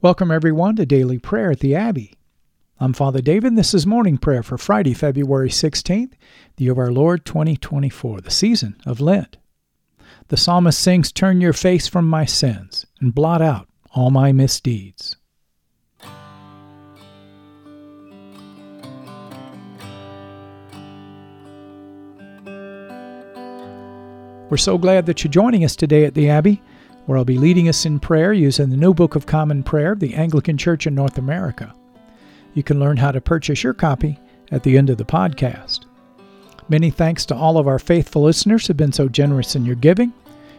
Welcome, everyone, to Daily Prayer at the Abbey. I'm Father David, and this is morning prayer for Friday, February 16th, the year of our Lord 2024, the season of Lent. The psalmist sings, Turn your face from my sins and blot out all my misdeeds. We're so glad that you're joining us today at the Abbey where I'll be leading us in prayer using the New Book of Common Prayer, of the Anglican Church in North America. You can learn how to purchase your copy at the end of the podcast. Many thanks to all of our faithful listeners who've been so generous in your giving.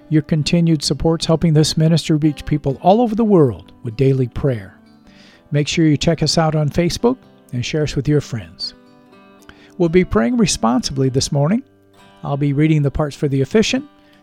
Your continued support's helping this ministry reach people all over the world with daily prayer. Make sure you check us out on Facebook and share us with your friends. We'll be praying responsibly this morning. I'll be reading the parts for the officiant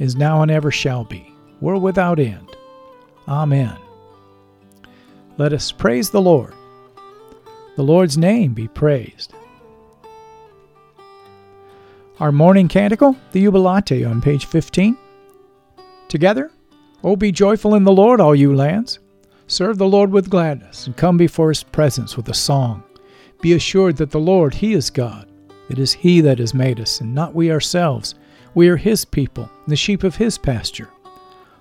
is now and ever shall be, world without end. Amen. Let us praise the Lord. The Lord's name be praised. Our morning canticle, the Jubilate, on page 15. Together, O be joyful in the Lord, all you lands. Serve the Lord with gladness, and come before his presence with a song. Be assured that the Lord, he is God. It is he that has made us, and not we ourselves. We are his people, the sheep of his pasture.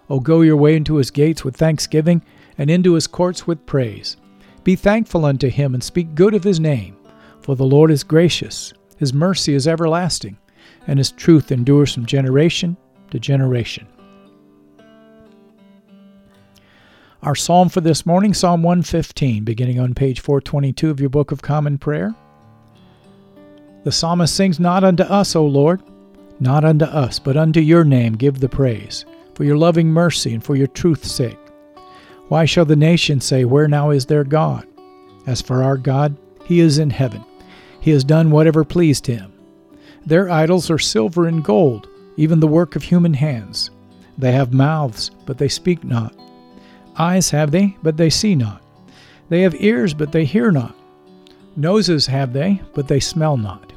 O go your way into his gates with thanksgiving, and into his courts with praise. Be thankful unto him, and speak good of his name. For the Lord is gracious, his mercy is everlasting, and his truth endures from generation to generation. Our psalm for this morning, Psalm 115, beginning on page 422 of your Book of Common Prayer. The psalmist sings, Not unto us, O Lord, not unto us, but unto your name give the praise, for your loving mercy and for your truth's sake. Why shall the nations say, Where now is their God? As for our God, he is in heaven. He has done whatever pleased him. Their idols are silver and gold, even the work of human hands. They have mouths, but they speak not. Eyes have they, but they see not. They have ears, but they hear not. Noses have they, but they smell not.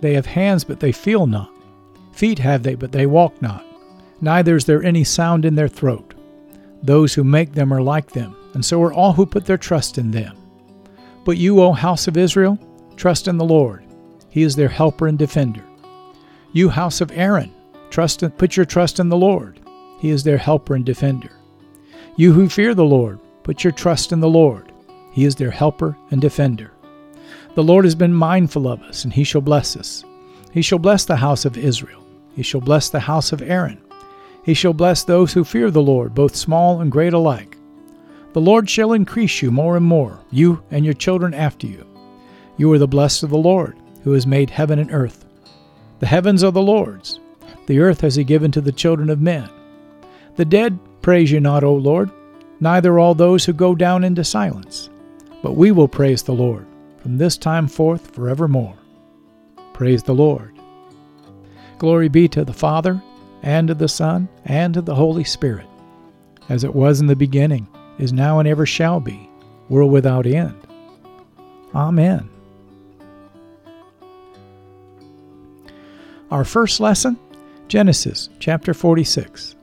They have hands, but they feel not. Feet have they, but they walk not. Neither is there any sound in their throat. Those who make them are like them, and so are all who put their trust in them. But you, O house of Israel, trust in the Lord. He is their helper and defender. You, house of Aaron, trust and put your trust in the Lord. He is their helper and defender. You who fear the Lord, put your trust in the Lord. He is their helper and defender. The Lord has been mindful of us, and he shall bless us. He shall bless the house of Israel. He shall bless the house of Aaron. He shall bless those who fear the Lord, both small and great alike. The Lord shall increase you more and more, you and your children after you. You are the blessed of the Lord, who has made heaven and earth. The heavens are the Lord's, the earth has he given to the children of men. The dead praise you not, O Lord, neither all those who go down into silence. But we will praise the Lord from this time forth forevermore. Praise the Lord. Glory be to the Father, and to the Son, and to the Holy Spirit, as it was in the beginning, is now, and ever shall be, world without end. Amen. Our first lesson Genesis chapter 46.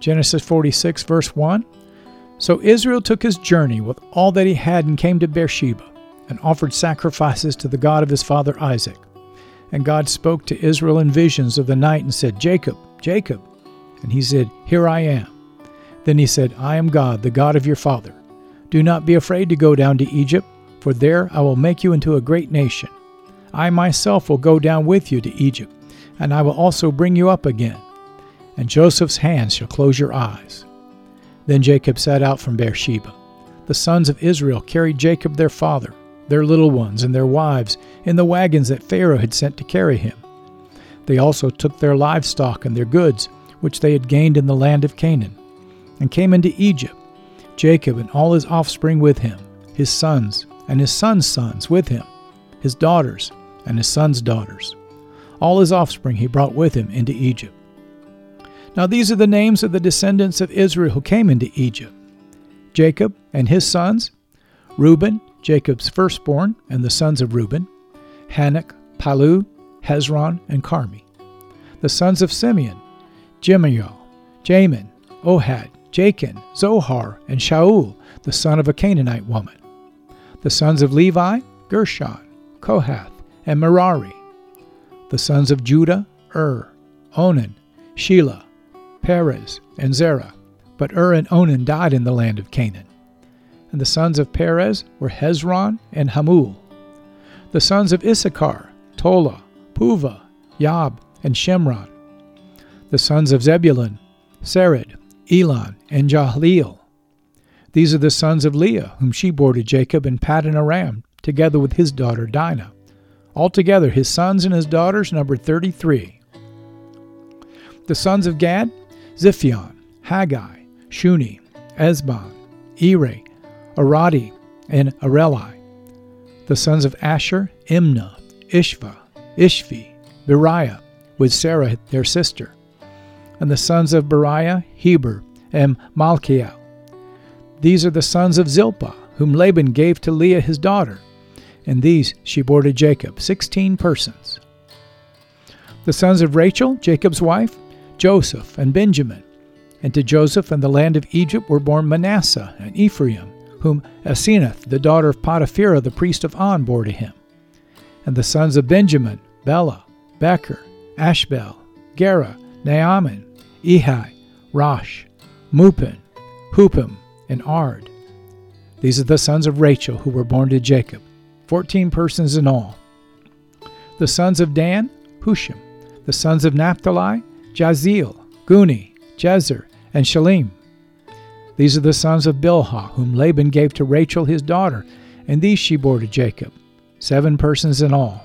Genesis 46, verse 1. So Israel took his journey with all that he had and came to Beersheba, and offered sacrifices to the God of his father Isaac. And God spoke to Israel in visions of the night and said, Jacob, Jacob. And he said, Here I am. Then he said, I am God, the God of your father. Do not be afraid to go down to Egypt, for there I will make you into a great nation. I myself will go down with you to Egypt, and I will also bring you up again. And Joseph's hands shall close your eyes. Then Jacob set out from Beersheba. The sons of Israel carried Jacob their father, their little ones, and their wives in the wagons that Pharaoh had sent to carry him. They also took their livestock and their goods, which they had gained in the land of Canaan, and came into Egypt, Jacob and all his offspring with him, his sons and his sons' sons with him, his daughters and his sons' daughters. All his offspring he brought with him into Egypt. Now these are the names of the descendants of Israel who came into Egypt Jacob and his sons, Reuben, Jacob's firstborn, and the sons of Reuben, Hanoch, Pallu, Hezron, and Carmi. The sons of Simeon, Jemuel, Jamin, Ohad, Jachin, Zohar, and Shaul, the son of a Canaanite woman. The sons of Levi, Gershon, Kohath, and Merari. The sons of Judah, Ur, Onan, Shelah, Perez, and Zerah. But Ur and Onan died in the land of Canaan. And the sons of Perez were Hezron and Hamul. The sons of Issachar, Tola, Puvah, Yob, and Shimron. The sons of Zebulun, Sered, Elon, and Jahleel. These are the sons of Leah, whom she bore to Jacob in Paddan Aram, together with his daughter Dinah. Altogether, his sons and his daughters numbered thirty three. The sons of Gad, Ziphion, Haggai, Shuni, Ezbon, Eri, Arodi, and Areli. The sons of Asher, Imnah, Ishvah, Ishvi, Beriah, with Sarah their sister. And the sons of Beriah, Heber, and Malchiel. These are the sons of Zilpah, whom Laban gave to Leah his daughter, and these she bore to Jacob, sixteen persons. The sons of Rachel, Jacob's wife, Joseph and Benjamin. And to Joseph and the land of Egypt were born Manasseh and Ephraim, whom Asenath, the daughter of Potiphera, the priest of On, bore to him. And the sons of Benjamin, Bela, Becher, Ashbel, Gera, Naaman, Ehi, Rosh, Muppim, Huppim, and Ard. These are the sons of Rachel who were born to Jacob, fourteen persons in all. The sons of Dan, Hushim. The sons of Naphtali, Jahzeel, Guni, Jezer, and Shalim. These are the sons of Bilhah, whom Laban gave to Rachel his daughter, and these she bore to Jacob, seven persons in all.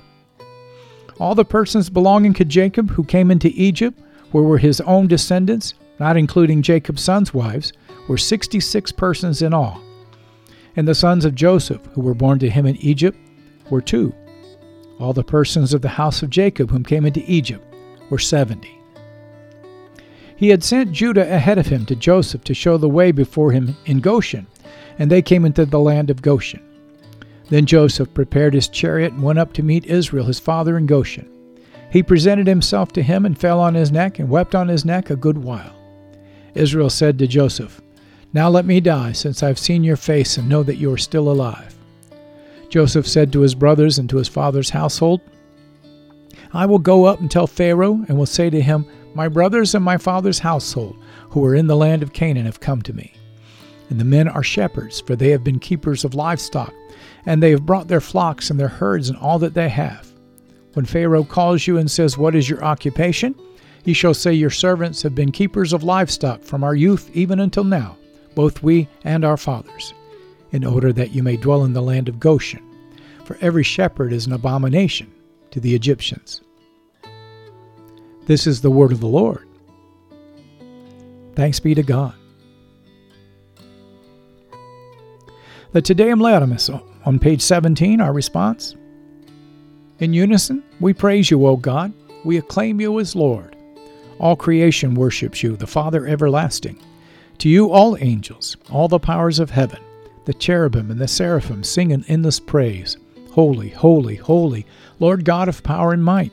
All the persons belonging to Jacob who came into Egypt, who were his own descendants, not including Jacob's sons' wives, were sixty six persons in all. And the sons of Joseph, who were born to him in Egypt, were two. All the persons of the house of Jacob whom came into Egypt were seventy. He had sent Judah ahead of him to Joseph to show the way before him in Goshen, and they came into the land of Goshen. Then Joseph prepared his chariot and went up to meet Israel his father in Goshen. He presented himself to him and fell on his neck and wept on his neck a good while. Israel said to Joseph, Now let me die, since I have seen your face and know that you are still alive. Joseph said to his brothers and to his father's household, I will go up and tell Pharaoh, and will say to him, My brothers and my father's household, who are in the land of Canaan, have come to me. And the men are shepherds, for they have been keepers of livestock, and they have brought their flocks and their herds and all that they have. When Pharaoh calls you and says, What is your occupation? ye shall say, Your servants have been keepers of livestock from our youth even until now, both we and our fathers, in order that you may dwell in the land of Goshen. For every shepherd is an abomination to the Egyptians. This is the word of the Lord. Thanks be to God. The Te Deum Laudamus on page 17, our response. In unison, we praise you, O God. We acclaim you as Lord. All creation worships you, the Father everlasting. To you, all angels, all the powers of heaven, the cherubim and the seraphim sing an endless praise. holy, holy, holy, Lord God of power and might.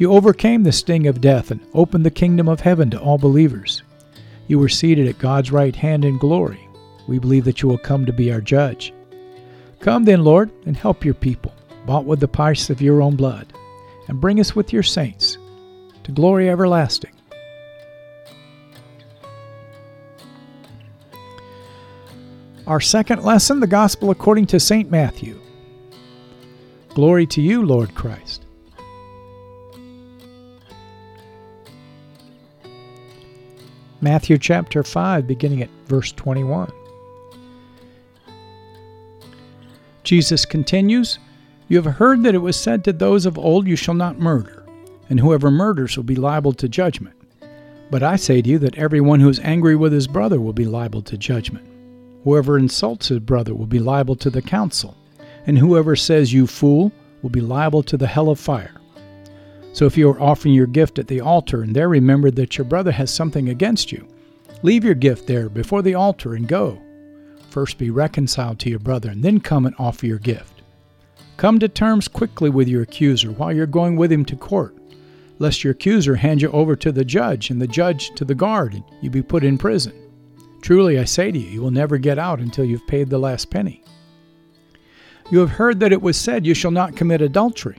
You overcame the sting of death and opened the kingdom of heaven to all believers. You were seated at God's right hand in glory. We believe that you will come to be our judge. Come then, Lord, and help your people, bought with the price of your own blood, and bring us with your saints to glory everlasting. Our second lesson, the Gospel according to St. Matthew. Glory to you, Lord Christ. Matthew chapter 5, beginning at verse 21. Jesus continues, You have heard that it was said to those of old, You shall not murder, and whoever murders will be liable to judgment. But I say to you that everyone who is angry with his brother will be liable to judgment. Whoever insults his brother will be liable to the council, and whoever says, You fool, will be liable to the hell of fire. So if you are offering your gift at the altar and there remember that your brother has something against you, leave your gift there before the altar and go. First be reconciled to your brother, and then come and offer your gift. Come to terms quickly with your accuser while you're going with him to court, lest your accuser hand you over to the judge, and the judge to the guard, and you be put in prison. Truly, I say to you, you will never get out until you've paid the last penny. You have heard that it was said, You shall not commit adultery.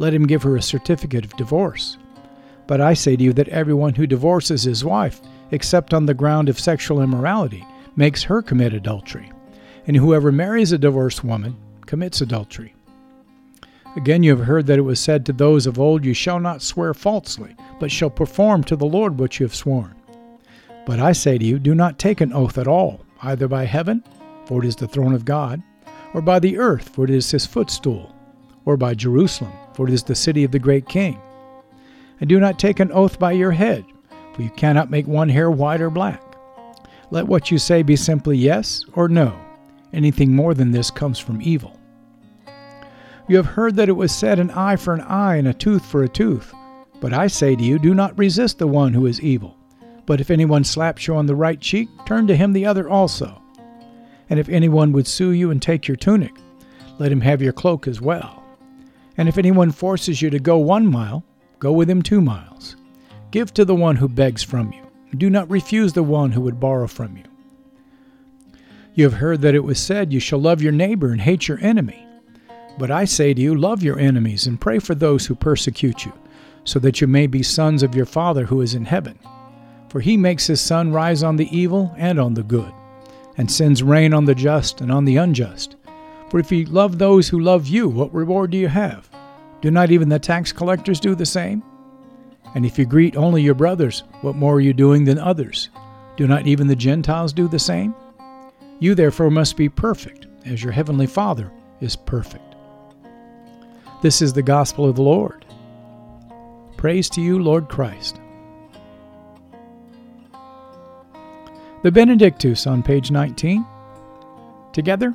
let him give her a certificate of divorce. But I say to you that everyone who divorces his wife, except on the ground of sexual immorality, makes her commit adultery. And whoever marries a divorced woman commits adultery. Again, you have heard that it was said to those of old, You shall not swear falsely, but shall perform to the Lord what you have sworn. But I say to you, do not take an oath at all, either by heaven, for it is the throne of God, or by the earth, for it is his footstool, or by Jerusalem, for it is the city of the great king. And do not take an oath by your head, for you cannot make one hair white or black. Let what you say be simply yes or no. Anything more than this comes from evil. You have heard that it was said, An eye for an eye and a tooth for a tooth. But I say to you, do not resist the one who is evil. But if anyone slaps you on the right cheek, turn to him the other also. And if anyone would sue you and take your tunic, let him have your cloak as well. And if anyone forces you to go one mile, go with him two miles. Give to the one who begs from you. Do not refuse the one who would borrow from you. You have heard that it was said, You shall love your neighbor and hate your enemy. But I say to you, love your enemies and pray for those who persecute you, so that you may be sons of your Father who is in heaven. For he makes his sun rise on the evil and on the good, and sends rain on the just and on the unjust. For if you love those who love you, what reward do you have? Do not even the tax collectors do the same? And if you greet only your brothers, what more are you doing than others? Do not even the Gentiles do the same? You therefore must be perfect, as your heavenly Father is perfect. This is the gospel of the Lord. Praise to you, Lord Christ. The Benedictus on page 19. Together,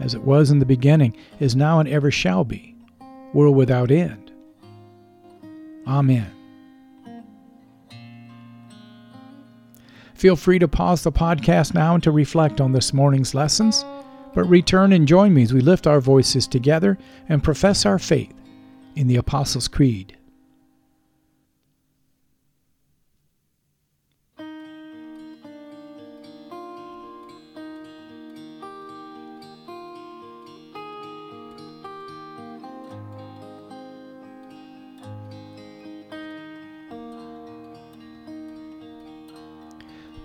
as it was in the beginning, is now, and ever shall be world without end. Amen. Feel free to pause the podcast now and to reflect on this morning's lessons, but return and join me as we lift our voices together and profess our faith in the Apostles' Creed.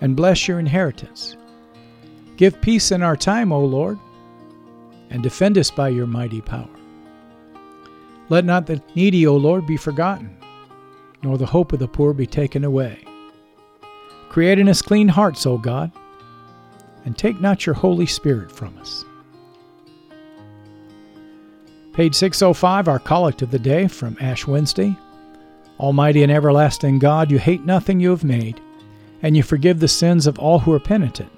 and bless your inheritance. Give peace in our time, O Lord, and defend us by your mighty power. Let not the needy, O Lord, be forgotten, nor the hope of the poor be taken away. Create in us clean hearts, O God, and take not your Holy Spirit from us. Page 605, our collect of the day from Ash Wednesday. Almighty and everlasting God, you hate nothing you have made and you forgive the sins of all who are penitent.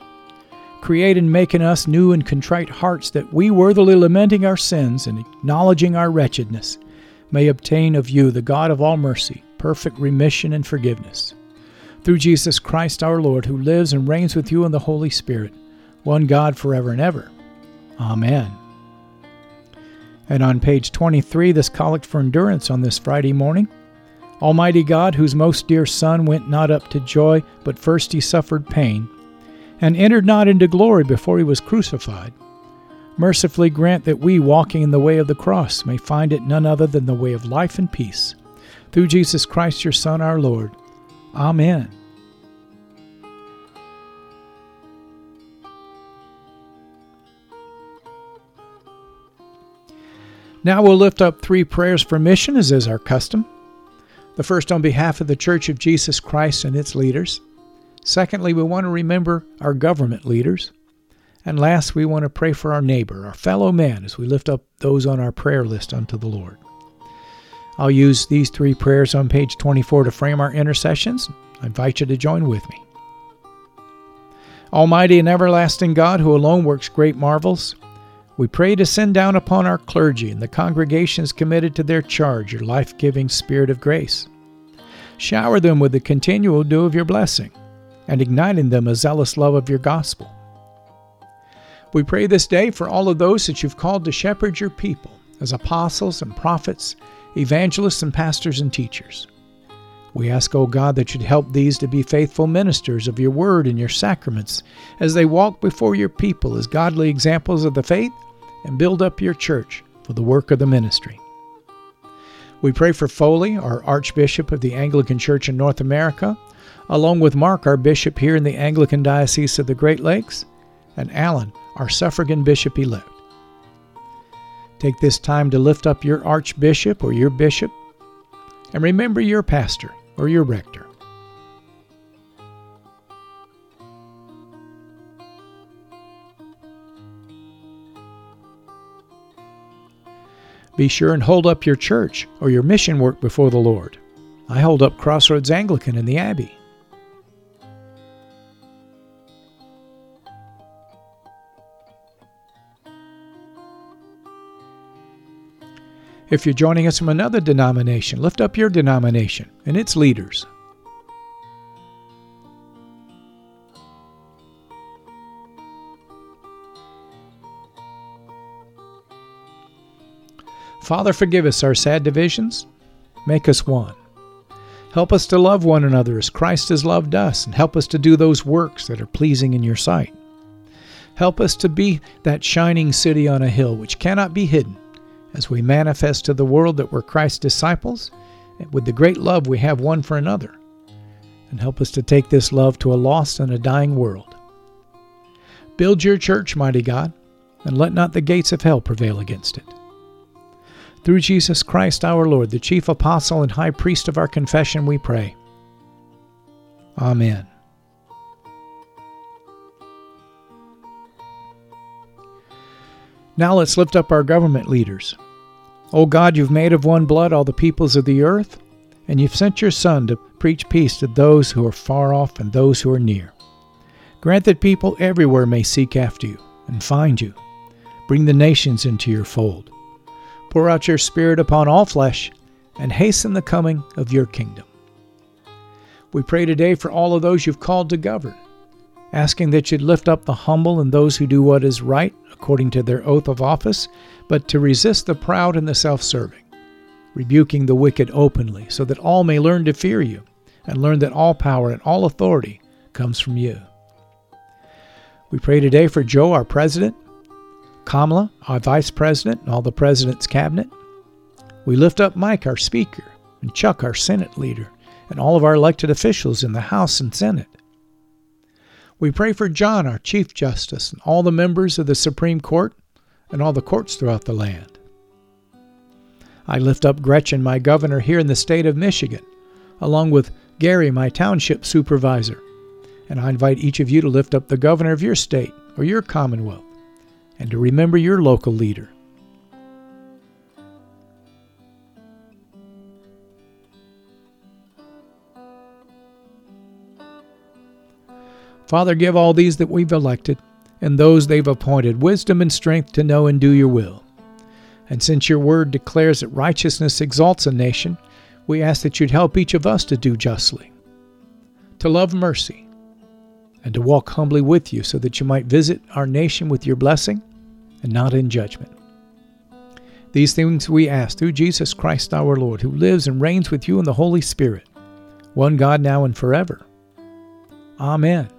Create and make in us new and contrite hearts that we, worthily lamenting our sins and acknowledging our wretchedness, may obtain of you, the God of all mercy, perfect remission and forgiveness. Through Jesus Christ our Lord, who lives and reigns with you in the Holy Spirit, one God forever and ever. Amen. And on page 23, this collect for endurance on this Friday morning. Almighty God, whose most dear Son went not up to joy, but first he suffered pain, and entered not into glory before he was crucified, mercifully grant that we, walking in the way of the cross, may find it none other than the way of life and peace. Through Jesus Christ, your Son, our Lord. Amen. Now we'll lift up three prayers for mission, as is our custom. The first on behalf of the Church of Jesus Christ and its leaders. Secondly, we want to remember our government leaders. And last, we want to pray for our neighbor, our fellow man, as we lift up those on our prayer list unto the Lord. I'll use these three prayers on page 24 to frame our intercessions. I invite you to join with me. Almighty and everlasting God, who alone works great marvels, we pray to send down upon our clergy and the congregations committed to their charge your life giving spirit of grace. Shower them with the continual dew of your blessing, and ignite in them a zealous love of your gospel. We pray this day for all of those that you've called to shepherd your people as apostles and prophets, evangelists and pastors and teachers. We ask, O God, that you'd help these to be faithful ministers of your word and your sacraments as they walk before your people as godly examples of the faith and build up your church for the work of the ministry. We pray for Foley, our Archbishop of the Anglican Church in North America, along with Mark, our Bishop here in the Anglican Diocese of the Great Lakes, and Alan, our suffragan Bishop elect. Take this time to lift up your Archbishop or your Bishop, and remember your pastor or your rector. Be sure and hold up your church or your mission work before the Lord. I hold up Crossroads Anglican in the Abbey. If you're joining us from another denomination, lift up your denomination and its leaders. Father, forgive us our sad divisions. Make us one. Help us to love one another as Christ has loved us, and help us to do those works that are pleasing in your sight. Help us to be that shining city on a hill which cannot be hidden as we manifest to the world that we're Christ's disciples with the great love we have one for another. And help us to take this love to a lost and a dying world. Build your church, mighty God, and let not the gates of hell prevail against it. Through Jesus Christ our Lord, the chief apostle and high priest of our confession, we pray. Amen. Now let's lift up our government leaders. O God, you've made of one blood all the peoples of the earth, and you've sent your Son to preach peace to those who are far off and those who are near. Grant that people everywhere may seek after you and find you. Bring the nations into your fold. Pour out your Spirit upon all flesh, and hasten the coming of your kingdom. We pray today for all of those you've called to govern, asking that you'd lift up the humble and those who do what is right according to their oath of office, but to resist the proud and the self serving, rebuking the wicked openly, so that all may learn to fear you and learn that all power and all authority comes from you. We pray today for Joe, our president, Kamala, our vice president, and all the president's cabinet. We lift up Mike, our speaker, and Chuck, our Senate leader, and all of our elected officials in the House and Senate. We pray for John, our Chief Justice, and all the members of the Supreme Court and all the courts throughout the land. I lift up Gretchen, my governor here in the state of Michigan, along with Gary, my township supervisor. And I invite each of you to lift up the governor of your state or your commonwealth and to remember your local leader. Father, give all these that we've elected and those they've appointed wisdom and strength to know and do your will. And since your word declares that righteousness exalts a nation, we ask that you'd help each of us to do justly, to love mercy, and to walk humbly with you so that you might visit our nation with your blessing and not in judgment. These things we ask through Jesus Christ our Lord, who lives and reigns with you in the Holy Spirit, one God now and forever. Amen.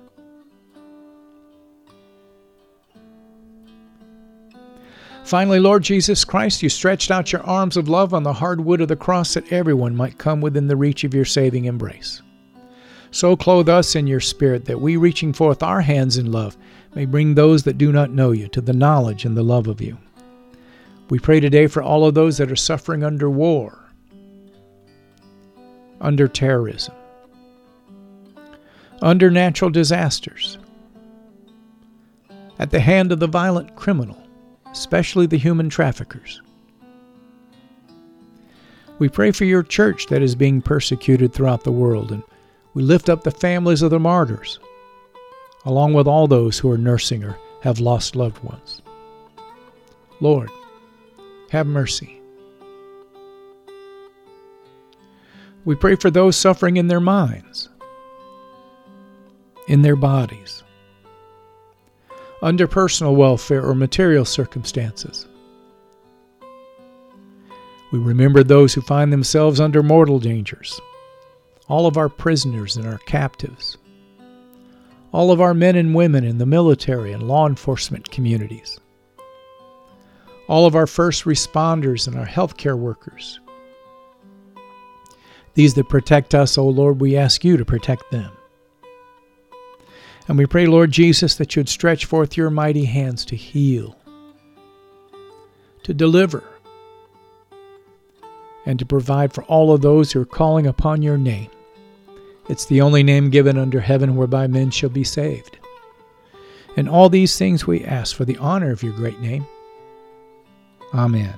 Finally, Lord Jesus Christ, you stretched out your arms of love on the hard wood of the cross that everyone might come within the reach of your saving embrace. So clothe us in your Spirit that we, reaching forth our hands in love, may bring those that do not know you to the knowledge and the love of you. We pray today for all of those that are suffering under war, under terrorism, under natural disasters, at the hand of the violent criminal, especially the human traffickers. We pray for your church that is being persecuted throughout the world, and we lift up the families of the martyrs along with all those who are nursing or have lost loved ones. Lord, have mercy. We pray for those suffering in their minds, in their bodies, under personal welfare or material circumstances. We remember those who find themselves under mortal dangers, all of our prisoners and our captives, all of our men and women in the military and law enforcement communities, all of our first responders and our healthcare workers. These that protect us, O Lord, we ask you to protect them. And we pray, Lord Jesus, that you'd stretch forth your mighty hands to heal, to deliver, and to provide for all of those who are calling upon your name. It's the only name given under heaven whereby men shall be saved. And all these things we ask for the honor of your great name. Amen.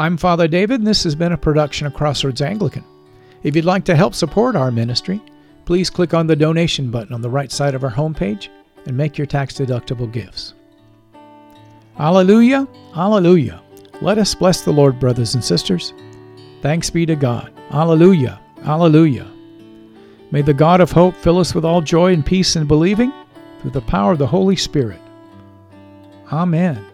I'm Father David, and this has been a production of Crossroads Anglican. If you'd like to help support our ministry, please click on the donation button on the right side of our homepage and make your tax deductible gifts. Alleluia, Alleluia. Let us bless the Lord, brothers and sisters. Thanks be to God. Alleluia, Alleluia. May the God of hope fill us with all joy and peace in believing through the power of the Holy Spirit. Amen.